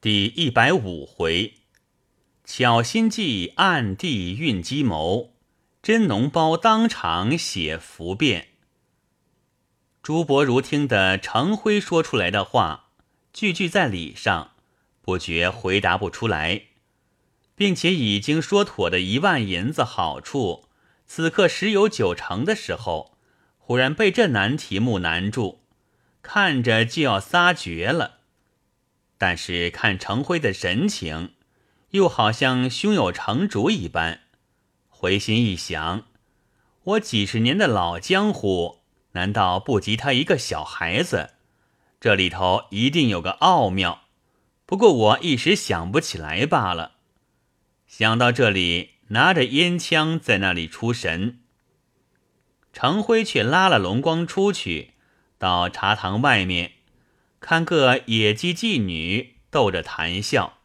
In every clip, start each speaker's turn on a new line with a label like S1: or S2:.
S1: 第一百五回，巧心计，暗地运机谋，真脓包当场写符变。朱伯儒听得程辉说出来的话，句句在理上，不觉回答不出来，并且已经说妥的一万银子好处，此刻十有九成的时候，忽然被这难题目难住，看着就要撒绝了。但是看程辉的神情，又好像胸有成竹一般。回心一想，我几十年的老江湖，难道不及他一个小孩子？这里头一定有个奥妙，不过我一时想不起来罢了。想到这里，拿着烟枪在那里出神。程辉却拉了龙光出去，到茶堂外面。看个野鸡妓女逗着谈笑，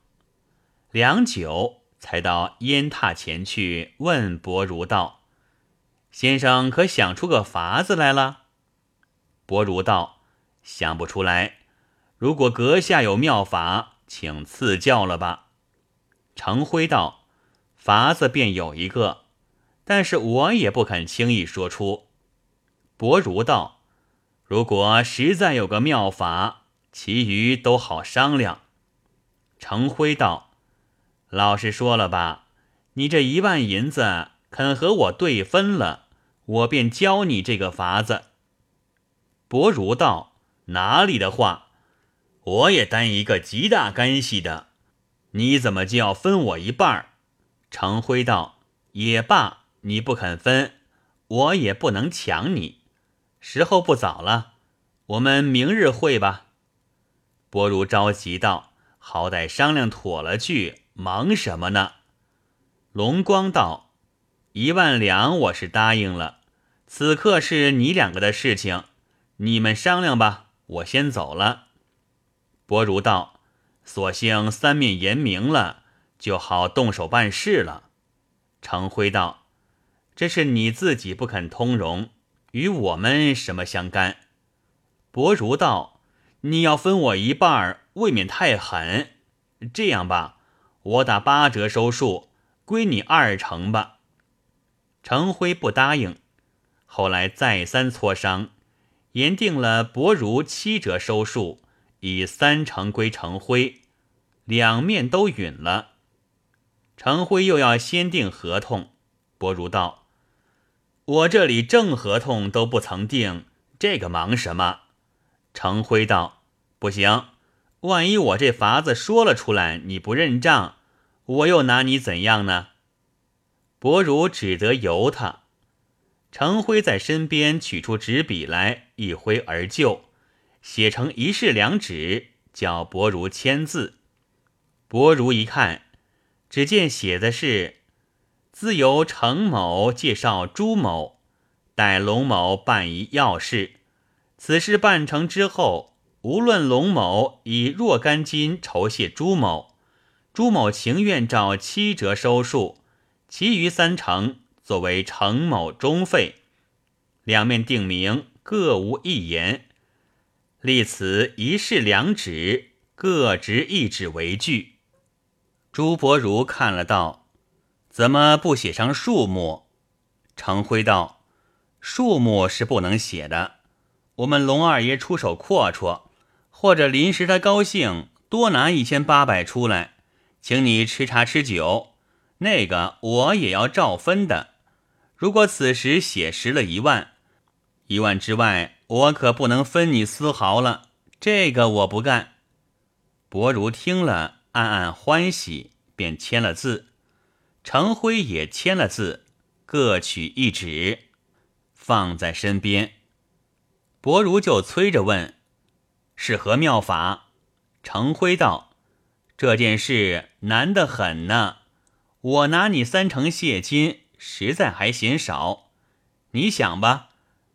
S1: 良久才到烟榻前去问伯如道：“先生可想出个法子来了？”伯如道：“想不出来。如果阁下有妙法，请赐教了吧。”程辉道：“法子便有一个，但是我也不肯轻易说出。”伯如道：“如果实在有个妙法。”其余都好商量。程辉道：“老实说了吧，你这一万银子肯和我对分了，我便教你这个法子。”伯如道：“哪里的话，我也担一个极大干系的，你怎么就要分我一半？”程辉道：“也罢，你不肯分，我也不能抢你。时候不早了，我们明日会吧。”伯如着急道：“好歹商量妥了去，忙什么呢？”龙光道：“一万两我是答应了，此刻是你两个的事情，你们商量吧，我先走了。”伯如道：“索性三面言明了，就好动手办事了。”程辉道：“这是你自己不肯通融，与我们什么相干？”伯如道。你要分我一半儿，未免太狠。这样吧，我打八折收数，归你二成吧。程辉不答应，后来再三磋商，言定了薄如七折收数，以三成归程辉，两面都允了。程辉又要先订合同，薄如道：“我这里正合同都不曾定，这个忙什么？”程辉道：“不行，万一我这法子说了出来，你不认账，我又拿你怎样呢？”伯如只得由他。程辉在身边取出纸笔来，一挥而就，写成一式两纸，叫伯如签字。伯如一看，只见写的是：“自由程某介绍朱某，待龙某办一要事。”此事办成之后，无论龙某以若干金酬谢朱某，朱某情愿照七折收数，其余三成作为程某中费。两面定名，各无一言。立此一式两纸，各执一纸为据。朱伯如看了道：“怎么不写上数目？”程辉道：“数目是不能写的。”我们龙二爷出手阔绰，或者临时他高兴，多拿一千八百出来，请你吃茶吃酒，那个我也要照分的。如果此时写实了一万，一万之外，我可不能分你丝毫了。这个我不干。伯如听了，暗暗欢喜，便签了字。程辉也签了字，各取一纸，放在身边。伯如就催着问：“是何妙法？”程辉道：“这件事难得很呢。我拿你三成谢金，实在还嫌少。你想吧，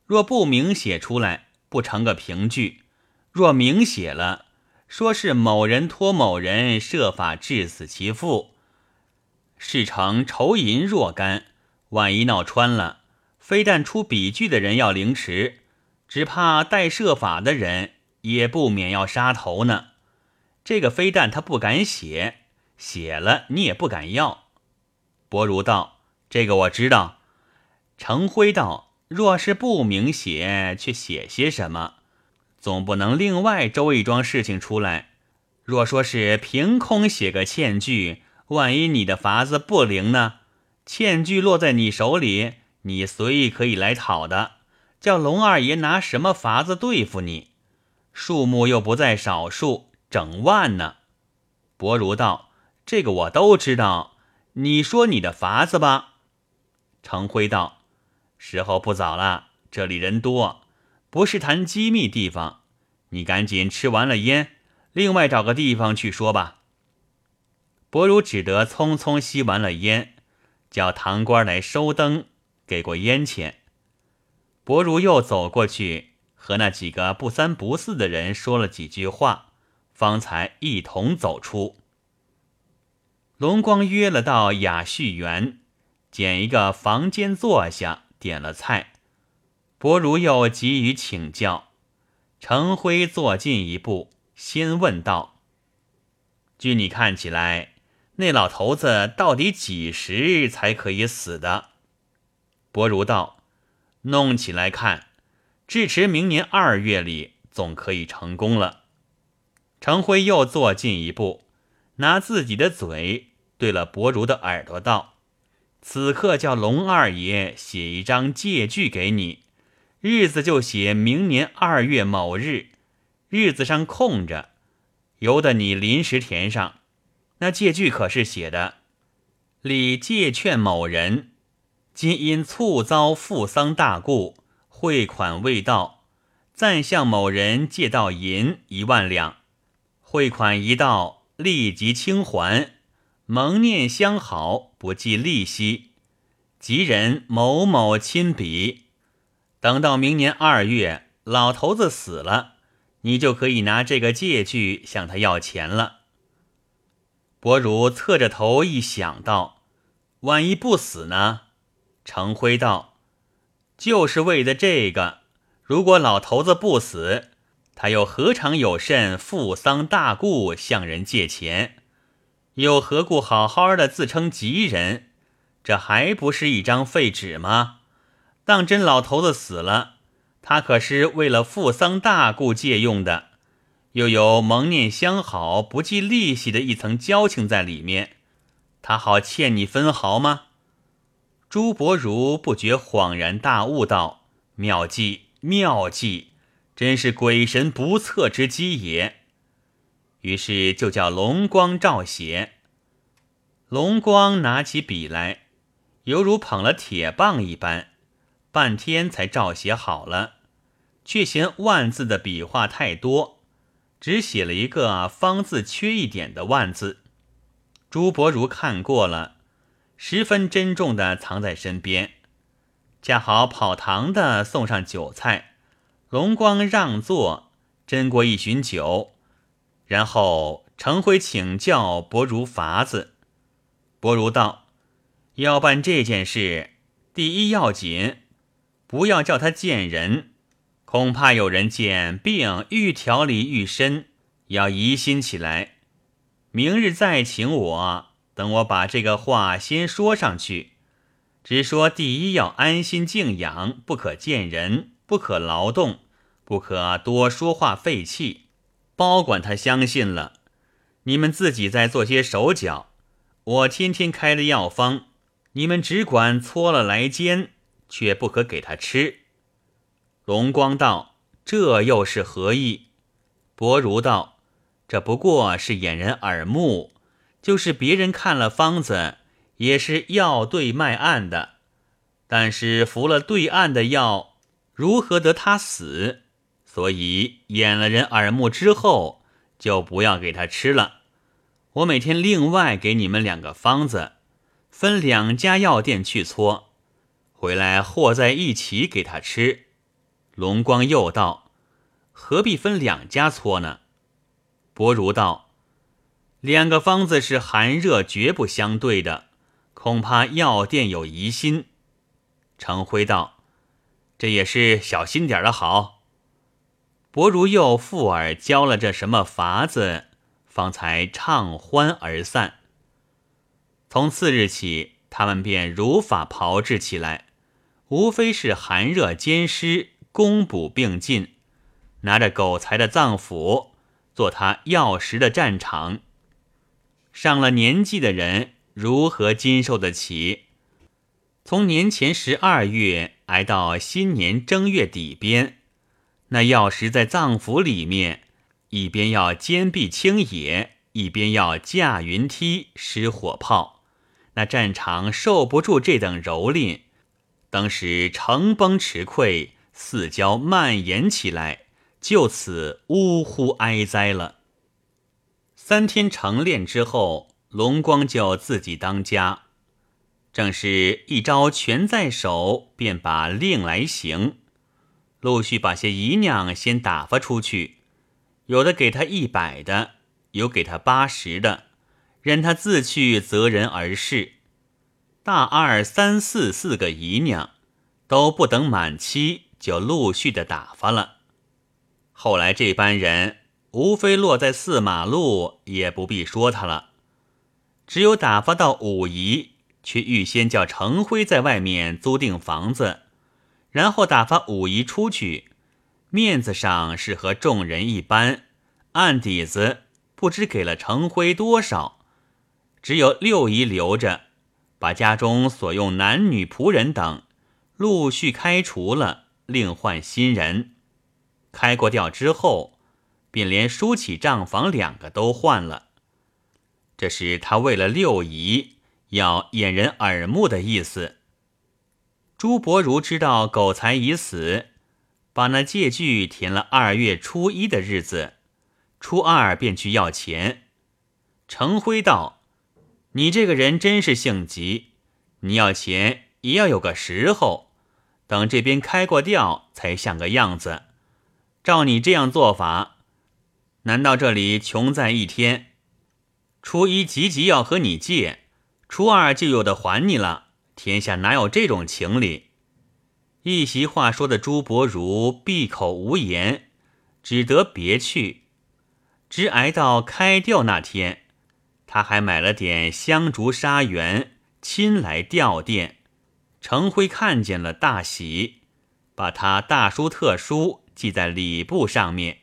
S1: 若不明写出来，不成个凭据；若明写了，说是某人托某人设法致死其父，事成愁银若干，万一闹穿了，非但出笔据的人要凌迟。”只怕待设法的人也不免要杀头呢。这个非但他不敢写，写了你也不敢要。”伯如道：“这个我知道。”程辉道：“若是不明写，却写些什么？总不能另外周一桩事情出来。若说是凭空写个欠据，万一你的法子不灵呢？欠据落在你手里，你随意可以来讨的。叫龙二爷拿什么法子对付你？数目又不在少数，整万呢。”伯如道：“这个我都知道。你说你的法子吧。”程辉道。时候不早了，这里人多，不是谈机密地方。你赶紧吃完了烟，另外找个地方去说吧。伯如只得匆匆吸完了烟，叫堂官来收灯，给过烟钱。伯如又走过去，和那几个不三不四的人说了几句话，方才一同走出。龙光约了到雅叙园，拣一个房间坐下。点了菜，伯如又急于请教。程辉坐近一步，先问道：“据你看起来，那老头子到底几时才可以死的？”伯如道：“弄起来看，至迟明年二月里总可以成功了。”程辉又坐进一步，拿自己的嘴对了伯如的耳朵道。此刻叫龙二爷写一张借据给你，日子就写明年二月某日，日子上空着，由得你临时填上。那借据可是写的：李借劝某人，今因猝遭父丧大故，汇款未到，暂向某人借到银一万两，汇款一到，立即清还。蒙念相好，不计利息。吉人某某亲笔。等到明年二月，老头子死了，你就可以拿这个借据向他要钱了。伯如侧着头一想到，万一不死呢？程辉道：“就是为的这个。如果老头子不死，他又何尝有甚负丧大故向人借钱？”又何故好好的自称吉人？这还不是一张废纸吗？当真老头子死了，他可是为了负丧大故借用的，又有蒙念相好不计利息的一层交情在里面，他好欠你分毫吗？朱伯如不觉恍然大悟道：“妙计，妙计，真是鬼神不测之机也。”于是就叫龙光照写。龙光拿起笔来，犹如捧了铁棒一般，半天才照写好了，却嫌万字的笔画太多，只写了一个方字缺一点的万字。朱伯如看过了，十分珍重的藏在身边。恰好跑堂的送上酒菜，龙光让座，斟过一巡酒。然后程辉请教伯如法子，伯如道：“要办这件事，第一要紧，不要叫他见人，恐怕有人见病愈调理愈深，要疑心起来。明日再请我，等我把这个话先说上去，只说第一要安心静养，不可见人，不可劳动，不可多说话费气。”包管他相信了，你们自己再做些手脚。我天天开的药方，你们只管搓了来煎，却不可给他吃。龙光道：“这又是何意？”伯如道：“这不过是掩人耳目，就是别人看了方子，也是药对卖暗的。但是服了对岸的药，如何得他死？”所以掩了人耳目之后，就不要给他吃了。我每天另外给你们两个方子，分两家药店去搓，回来和在一起给他吃。龙光又道：“何必分两家搓呢？”薄如道：“两个方子是寒热绝不相对的，恐怕药店有疑心。”程辉道：“这也是小心点的好。”伯如又附耳教了这什么法子，方才畅欢而散。从次日起，他们便如法炮制起来，无非是寒热兼施，攻补并进，拿着狗才的脏腑做他药食的战场。上了年纪的人如何经受得起？从年前十二月挨到新年正月底边，那药石在脏腑里面，一边要坚壁清野，一边要架云梯施火炮，那战场受不住这等蹂躏，当时城崩池溃，四郊蔓延起来，就此呜呼哀哉了。三天成练之后，龙光就自己当家。正是一招拳在手，便把令来行。陆续把些姨娘先打发出去，有的给他一百的，有给他八十的，任他自去择人而事。大二、三四四个姨娘，都不等满期，就陆续的打发了。后来这班人，无非落在四马路，也不必说他了。只有打发到五姨。却预先叫程辉在外面租定房子，然后打发五姨出去，面子上是和众人一般，暗底子不知给了程辉多少。只有六姨留着，把家中所用男女仆人等陆续开除了，另换新人。开过调之后，便连梳起账房两个都换了。这是他为了六姨。要掩人耳目的意思。朱伯如知道狗才已死，把那借据填了二月初一的日子，初二便去要钱。程辉道：“你这个人真是性急，你要钱也要有个时候，等这边开过调才像个样子。照你这样做法，难道这里穷在一天？初一急急要和你借。”初二就有的还你了，天下哪有这种情理？一席话说的朱伯如闭口无言，只得别去。直挨到开吊那天，他还买了点香烛沙缘，亲来吊奠。程辉看见了，大喜，把他大书特书记在礼簿上面。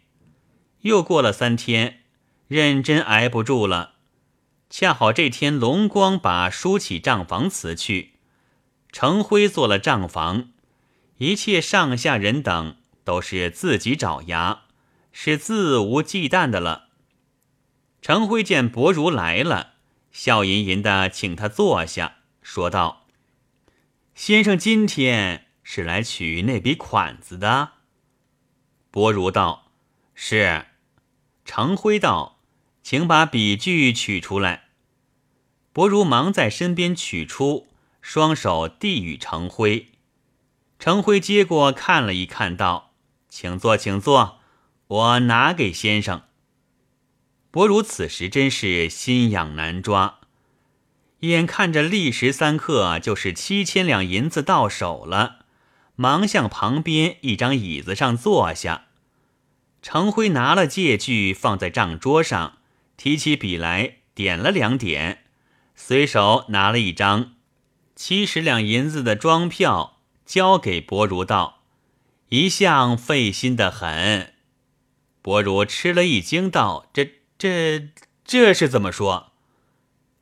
S1: 又过了三天，认真挨不住了。恰好这天，龙光把书起账房辞去，程辉做了账房，一切上下人等都是自己找牙，是自无忌惮的了。程辉见薄如来了，笑吟吟的请他坐下，说道：“先生今天是来取那笔款子的。”薄如道：“是。”程辉道。请把笔具取出来。伯如忙在身边取出，双手递与程辉。程辉接过看了一看，道：“请坐，请坐，我拿给先生。”伯如此时真是心痒难抓，眼看着历时三刻就是七千两银子到手了，忙向旁边一张椅子上坐下。程辉拿了借据放在账桌上。提起笔来，点了两点，随手拿了一张七十两银子的庄票，交给薄如道：“一向费心的很。”伯如吃了一惊，道：“这、这、这是怎么说？”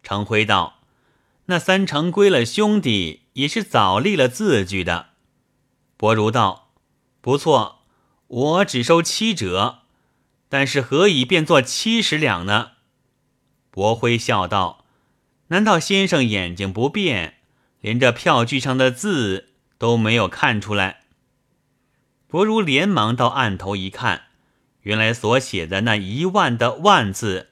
S1: 程辉道：“那三成归了兄弟，也是早立了字据的。”伯如道：“不错，我只收七折。”但是何以变作七十两呢？伯辉笑道：“难道先生眼睛不变，连这票据上的字都没有看出来？”伯如连忙到案头一看，原来所写的那一万的万字，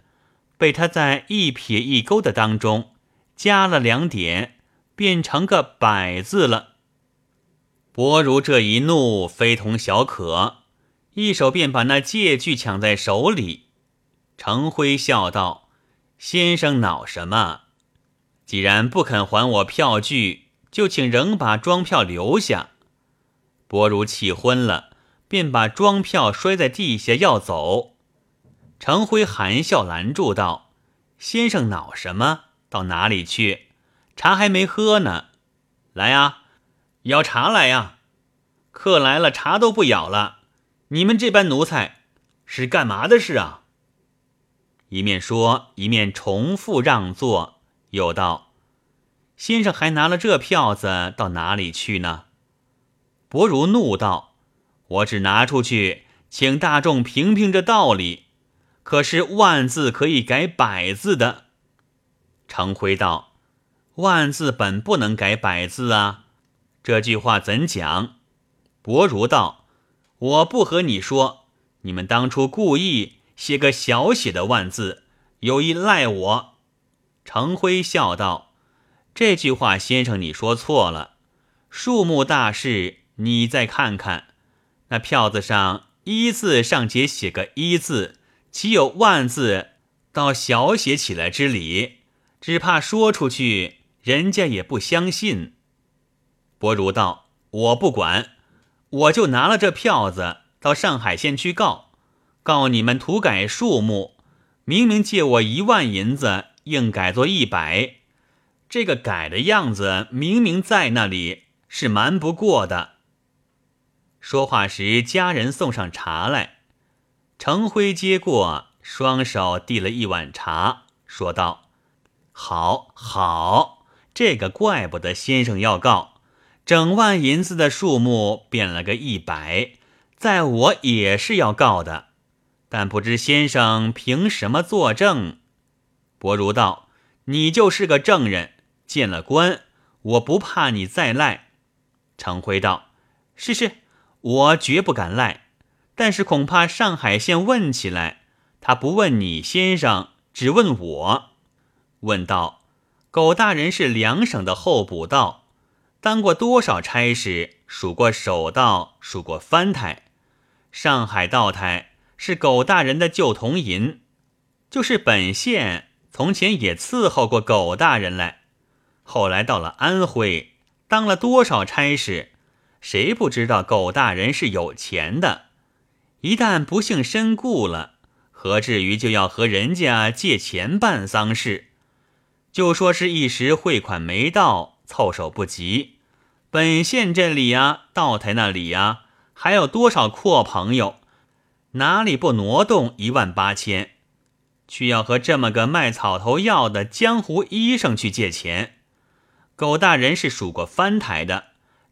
S1: 被他在一撇一勾的当中加了两点，变成个百字了。伯如这一怒，非同小可。一手便把那借据抢在手里，程辉笑道：“先生恼什么？既然不肯还我票据，就请仍把庄票留下。”伯如气昏了，便把庄票摔在地下要走。程辉含笑拦住道：“先生恼什么？到哪里去？茶还没喝呢。来呀，舀茶来呀！客来了，茶都不舀了。你们这般奴才是干嘛的事啊？”一面说，一面重复让座，又道：“先生还拿了这票子到哪里去呢？”伯如怒道：“我只拿出去，请大众评评这道理。可是万字可以改百字的。”程辉道：“万字本不能改百字啊，这句话怎讲？”伯如道：“我不和你说，你们当初故意。”写个小写的万字，有意赖我。程辉笑道：“这句话，先生你说错了。数目大事，你再看看，那票子上一字上节写个一字，岂有万字到小写起来之理？只怕说出去，人家也不相信。”伯如道：“我不管，我就拿了这票子到上海县去告。”告你们涂改数目，明明借我一万银子，硬改作一百，这个改的样子明明在那里，是瞒不过的。说话时，家人送上茶来，程辉接过，双手递了一碗茶，说道：“好好，这个怪不得先生要告，整万银子的数目变了个一百，在我也是要告的。”但不知先生凭什么作证？伯如道：“你就是个证人，见了官，我不怕你再赖。”程辉道：“是是，我绝不敢赖。但是恐怕上海县问起来，他不问你先生，只问我。问道：狗大人是两省的候补道，当过多少差事？数过首道，数过藩台，上海道台。”是狗大人的旧铜银，就是本县从前也伺候过狗大人来，后来到了安徽，当了多少差事，谁不知道狗大人是有钱的？一旦不幸身故了，何至于就要和人家借钱办丧事？就说是一时汇款没到，凑手不及。本县这里呀，道台那里呀，还有多少阔朋友？哪里不挪动一万八千，去要和这么个卖草头药的江湖医生去借钱？狗大人是数过翻台的，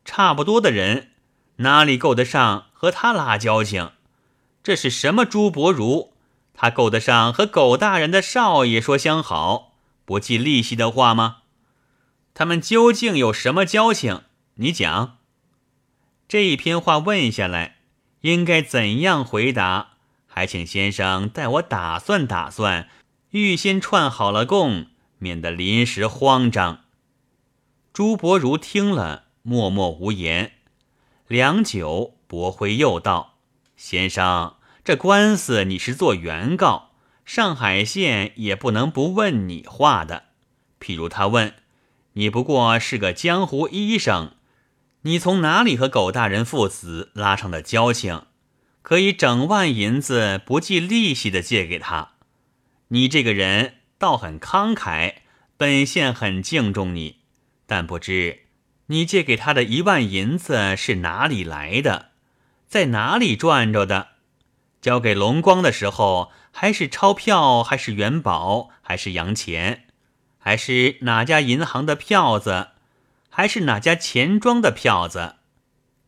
S1: 差不多的人，哪里够得上和他拉交情？这是什么朱伯如？他够得上和狗大人的少爷说相好，不计利息的话吗？他们究竟有什么交情？你讲。这一篇话问下来。应该怎样回答？还请先生代我打算打算，预先串好了供，免得临时慌张。朱伯如听了，默默无言。良久，伯辉又道：“先生，这官司你是做原告，上海县也不能不问你话的。譬如他问你，不过是个江湖医生。”你从哪里和狗大人父子拉上的交情，可以整万银子不计利息的借给他？你这个人倒很慷慨，本县很敬重你。但不知你借给他的一万银子是哪里来的，在哪里赚着的？交给龙光的时候，还是钞票，还是元宝，还是洋钱，还是哪家银行的票子？还是哪家钱庄的票子？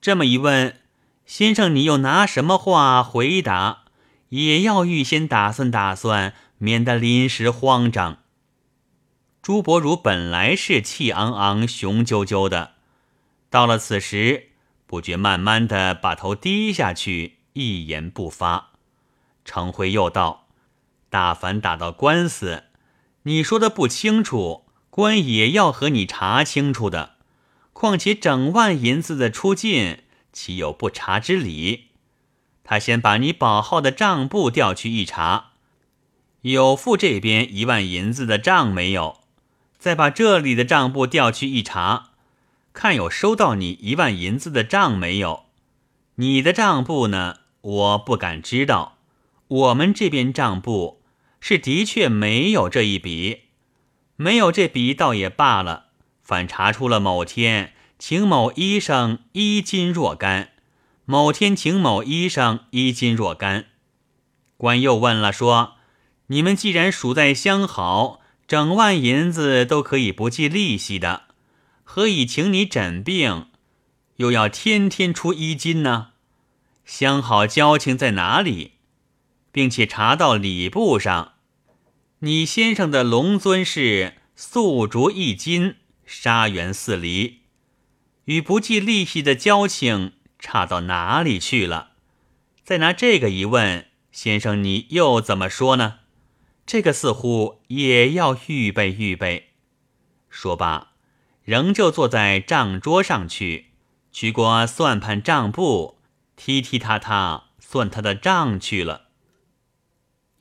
S1: 这么一问，先生，你又拿什么话回答？也要预先打算打算，免得临时慌张。朱伯儒本来是气昂昂、雄赳赳的，到了此时，不觉慢慢的把头低下去，一言不发。程辉又道：“大凡打到官司，你说的不清楚，官也要和你查清楚的。”况且整万银子的出进，岂有不查之理？他先把你保号的账簿调去一查，有付这边一万银子的账没有？再把这里的账簿调去一查，看有收到你一万银子的账没有？你的账簿呢？我不敢知道，我们这边账簿是的确没有这一笔，没有这笔倒也罢了，反查出了某天请某医生一斤若干，某天请某医生一斤若干。官又问了，说：“你们既然属在相好，整万银子都可以不计利息的，何以请你诊病，又要天天出一斤呢？相好交情在哪里？并且查到礼部上，你先生的龙尊是素竹一斤，沙元四厘，与不计利息的交情差到哪里去了？再拿这个一问。”先生，你又怎么说呢？这个似乎也要预备预备。说罢，仍旧坐在账桌上去，取过算盘账簿，踢踢踏踏算他的账去了。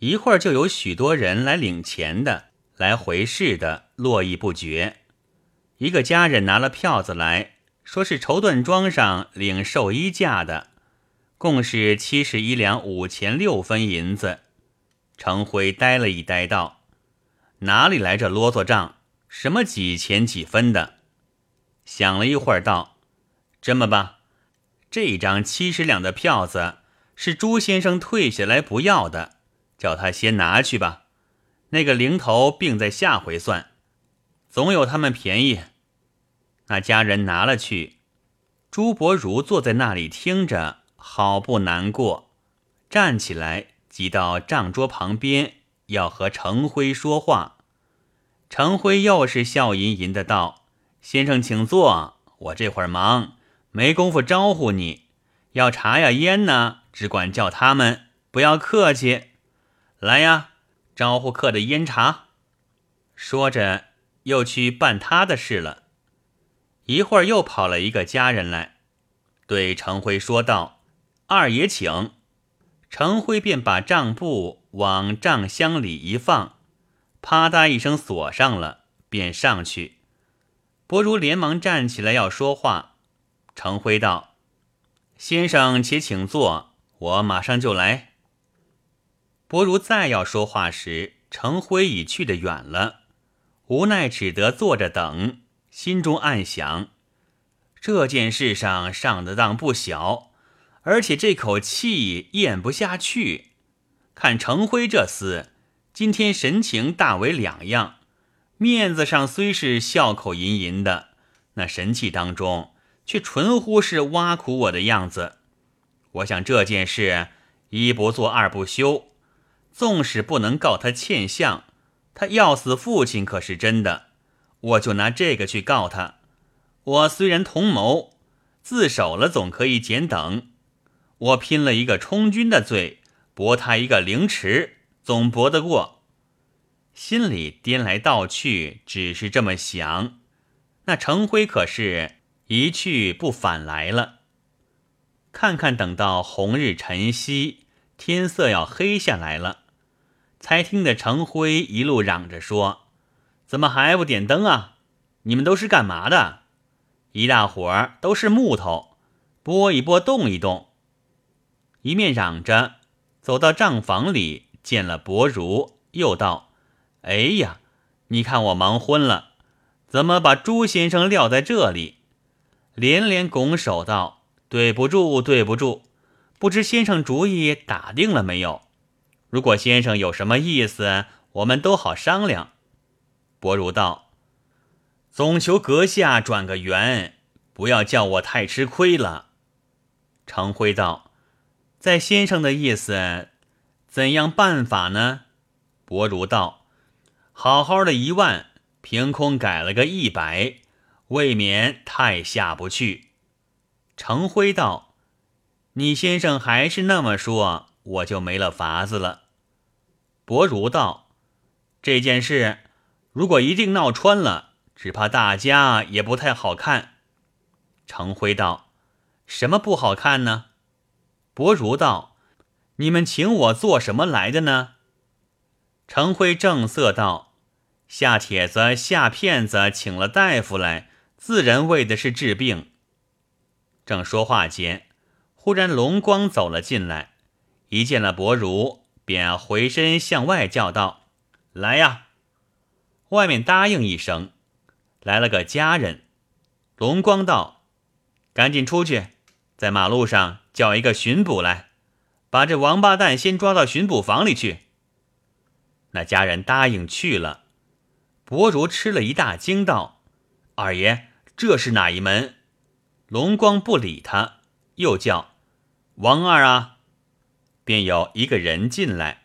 S1: 一会儿就有许多人来领钱的，来回事的，络绎不绝。一个家人拿了票子来说是绸缎庄上领寿衣价的。共是七十一两五钱六分银子。程辉呆了一呆，道：“哪里来这啰嗦账？什么几钱几分的？”想了一会儿，道：“这么吧，这张七十两的票子是朱先生退下来不要的，叫他先拿去吧。那个零头并在下回算，总有他们便宜。”那家人拿了去。朱伯如坐在那里听着。好不难过，站起来，挤到账桌旁边，要和程辉说话。程辉又是笑吟吟的道：“先生请坐，我这会儿忙，没工夫招呼你。要茶呀烟呢，只管叫他们，不要客气。来呀，招呼客的烟茶。”说着，又去办他的事了。一会儿又跑了一个家人来，对程辉说道。二爷请，程辉便把账簿往账箱里一放，啪嗒一声锁上了，便上去。伯如连忙站起来要说话，程辉道：“先生且请坐，我马上就来。”伯如再要说话时，程辉已去得远了，无奈只得坐着等，心中暗想：这件事上上的当不小。而且这口气咽不下去，看程辉这厮，今天神情大为两样，面子上虽是笑口吟吟的，那神气当中却纯乎是挖苦我的样子。我想这件事一不做二不休，纵使不能告他欠相，他要死父亲可是真的，我就拿这个去告他。我虽然同谋，自首了总可以减等。我拼了一个充军的罪，驳他一个凌迟，总驳得过。心里颠来倒去，只是这么想。那程辉可是一去不返来了。看看等到红日晨曦，天色要黑下来了，才听得程辉一路嚷着说：“怎么还不点灯啊？你们都是干嘛的？一大伙儿都是木头，拨一拨，动一动。”一面嚷着，走到账房里，见了薄如，又道：“哎呀，你看我忙昏了，怎么把朱先生撂在这里？”连连拱手道：“对不住，对不住，不知先生主意打定了没有？如果先生有什么意思，我们都好商量。”伯如道：“总求阁下转个圆，不要叫我太吃亏了。”程辉道。在先生的意思，怎样办法呢？伯如道：“好好的一万，凭空改了个一百，未免太下不去。”程辉道：“你先生还是那么说，我就没了法子了。”伯如道：“这件事如果一定闹穿了，只怕大家也不太好看。”程辉道：“什么不好看呢？”伯如道：“你们请我做什么来的呢？”程辉正色道：“下帖子下骗子，请了大夫来，自然为的是治病。”正说话间，忽然龙光走了进来，一见了伯如，便回身向外叫道：“来呀！”外面答应一声，来了个家人。龙光道：“赶紧出去，在马路上叫一个巡捕来，把这王八蛋先抓到巡捕房里去。”那家人答应去了。伯如吃了一大惊，道：“二爷，这是哪一门？”龙光不理他，又叫：“王二啊！”便有一个人进来。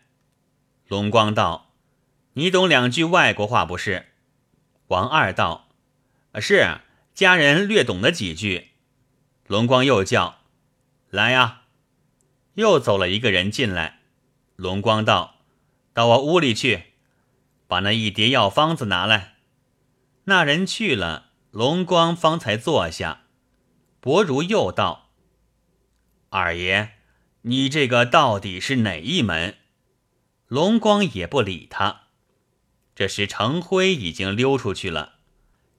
S1: 龙光道：“你懂两句外国话不是？”王二道：“是，家人略懂得几句。”龙光又叫：“来呀！”又走了一个人进来。龙光道：“到我屋里去。”把那一叠药方子拿来。那人去了，龙光方才坐下。伯如又道：“二爷，你这个到底是哪一门？”龙光也不理他。这时程辉已经溜出去了。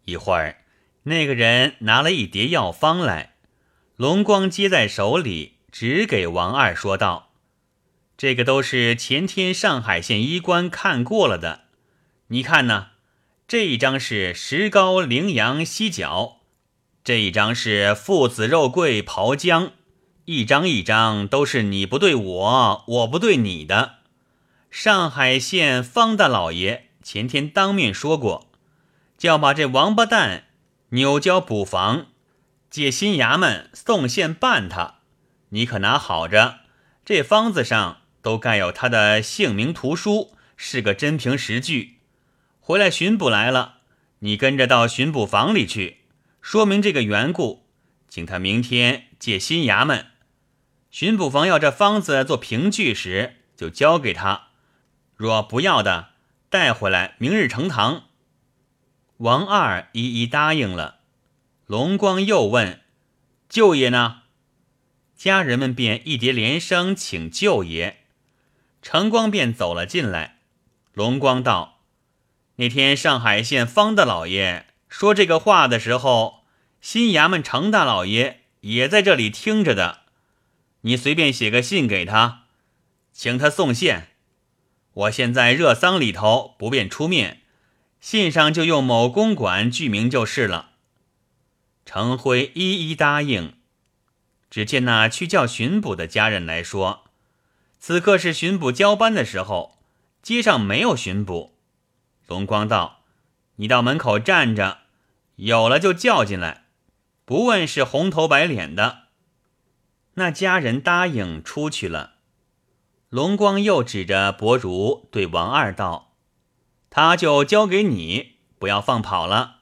S1: 一会儿，那个人拿了一叠药方来，龙光接在手里，只给王二说道：“这个都是前天上海县医官看过了的。”你看呢？这一张是石膏羚羊犀角，这一张是父子肉桂刨姜，一张一张都是你不对我，我不对你的。上海县方大老爷前天当面说过，叫把这王八蛋扭交捕房，借新衙门送县办他。你可拿好着，这方子上都盖有他的姓名图书，是个真凭实据。回来巡捕来了，你跟着到巡捕房里去，说明这个缘故，请他明天借新衙门。巡捕房要这方子做凭据时，就交给他；若不要的，带回来，明日呈堂。王二一一答应了。龙光又问：“舅爷呢？”家人们便一叠连声请舅爷。程光便走了进来。龙光道。那天上海县方大老爷说这个话的时候，新衙门程大老爷也在这里听着的。你随便写个信给他，请他送信。我现在热丧里头不便出面，信上就用某公馆具名就是了。程辉一一答应。只见那去叫巡捕的家人来说，此刻是巡捕交班的时候，街上没有巡捕。龙光道：“你到门口站着，有了就叫进来，不问是红头白脸的。”那家人答应出去了。龙光又指着伯如对王二道：“他就交给你，不要放跑了。”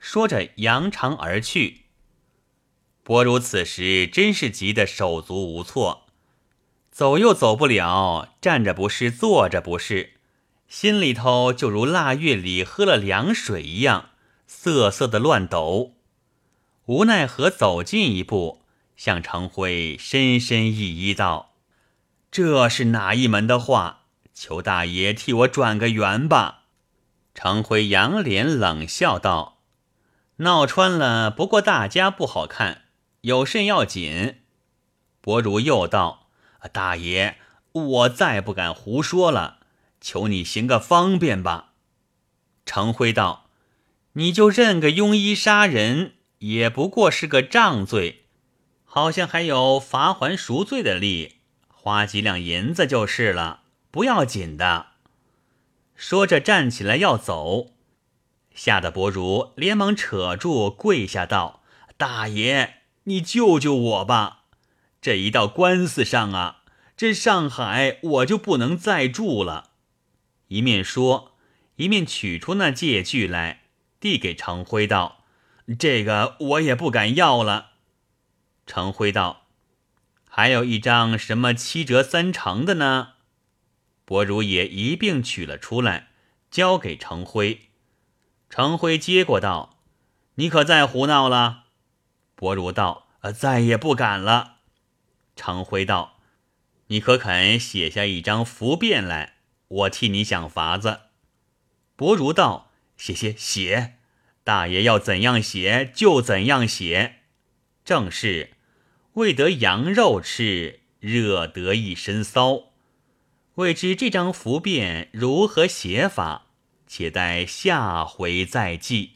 S1: 说着扬长而去。伯如此时真是急得手足无措，走又走不了，站着不是，坐着不是。心里头就如腊月里喝了凉水一样，瑟瑟的乱抖。无奈何走近一步，向程辉深深一揖道：“这是哪一门的话？求大爷替我转个圆吧。”程辉扬脸冷笑道：“闹穿了，不过大家不好看，有甚要紧？”伯如又道：“大爷，我再不敢胡说了。”求你行个方便吧，程辉道：“你就认个庸医杀人，也不过是个杖罪，好像还有罚还赎罪的力，花几两银子就是了，不要紧的。”说着站起来要走，吓得伯如连忙扯住，跪下道：“大爷，你救救我吧！这一到官司上啊，这上海我就不能再住了。”一面说，一面取出那借据来，递给常辉道：“这个我也不敢要了。”程辉道：“还有一张什么七折三成的呢？”伯如也一并取了出来，交给程辉。程辉接过道：“你可再胡闹了？”伯如道：“再也不敢了。”程辉道：“你可肯写下一张符便来？”我替你想法子。伯如道：“写写写，大爷要怎样写就怎样写。正是未得羊肉吃，惹得一身骚。未知这张符便如何写法，且待下回再记。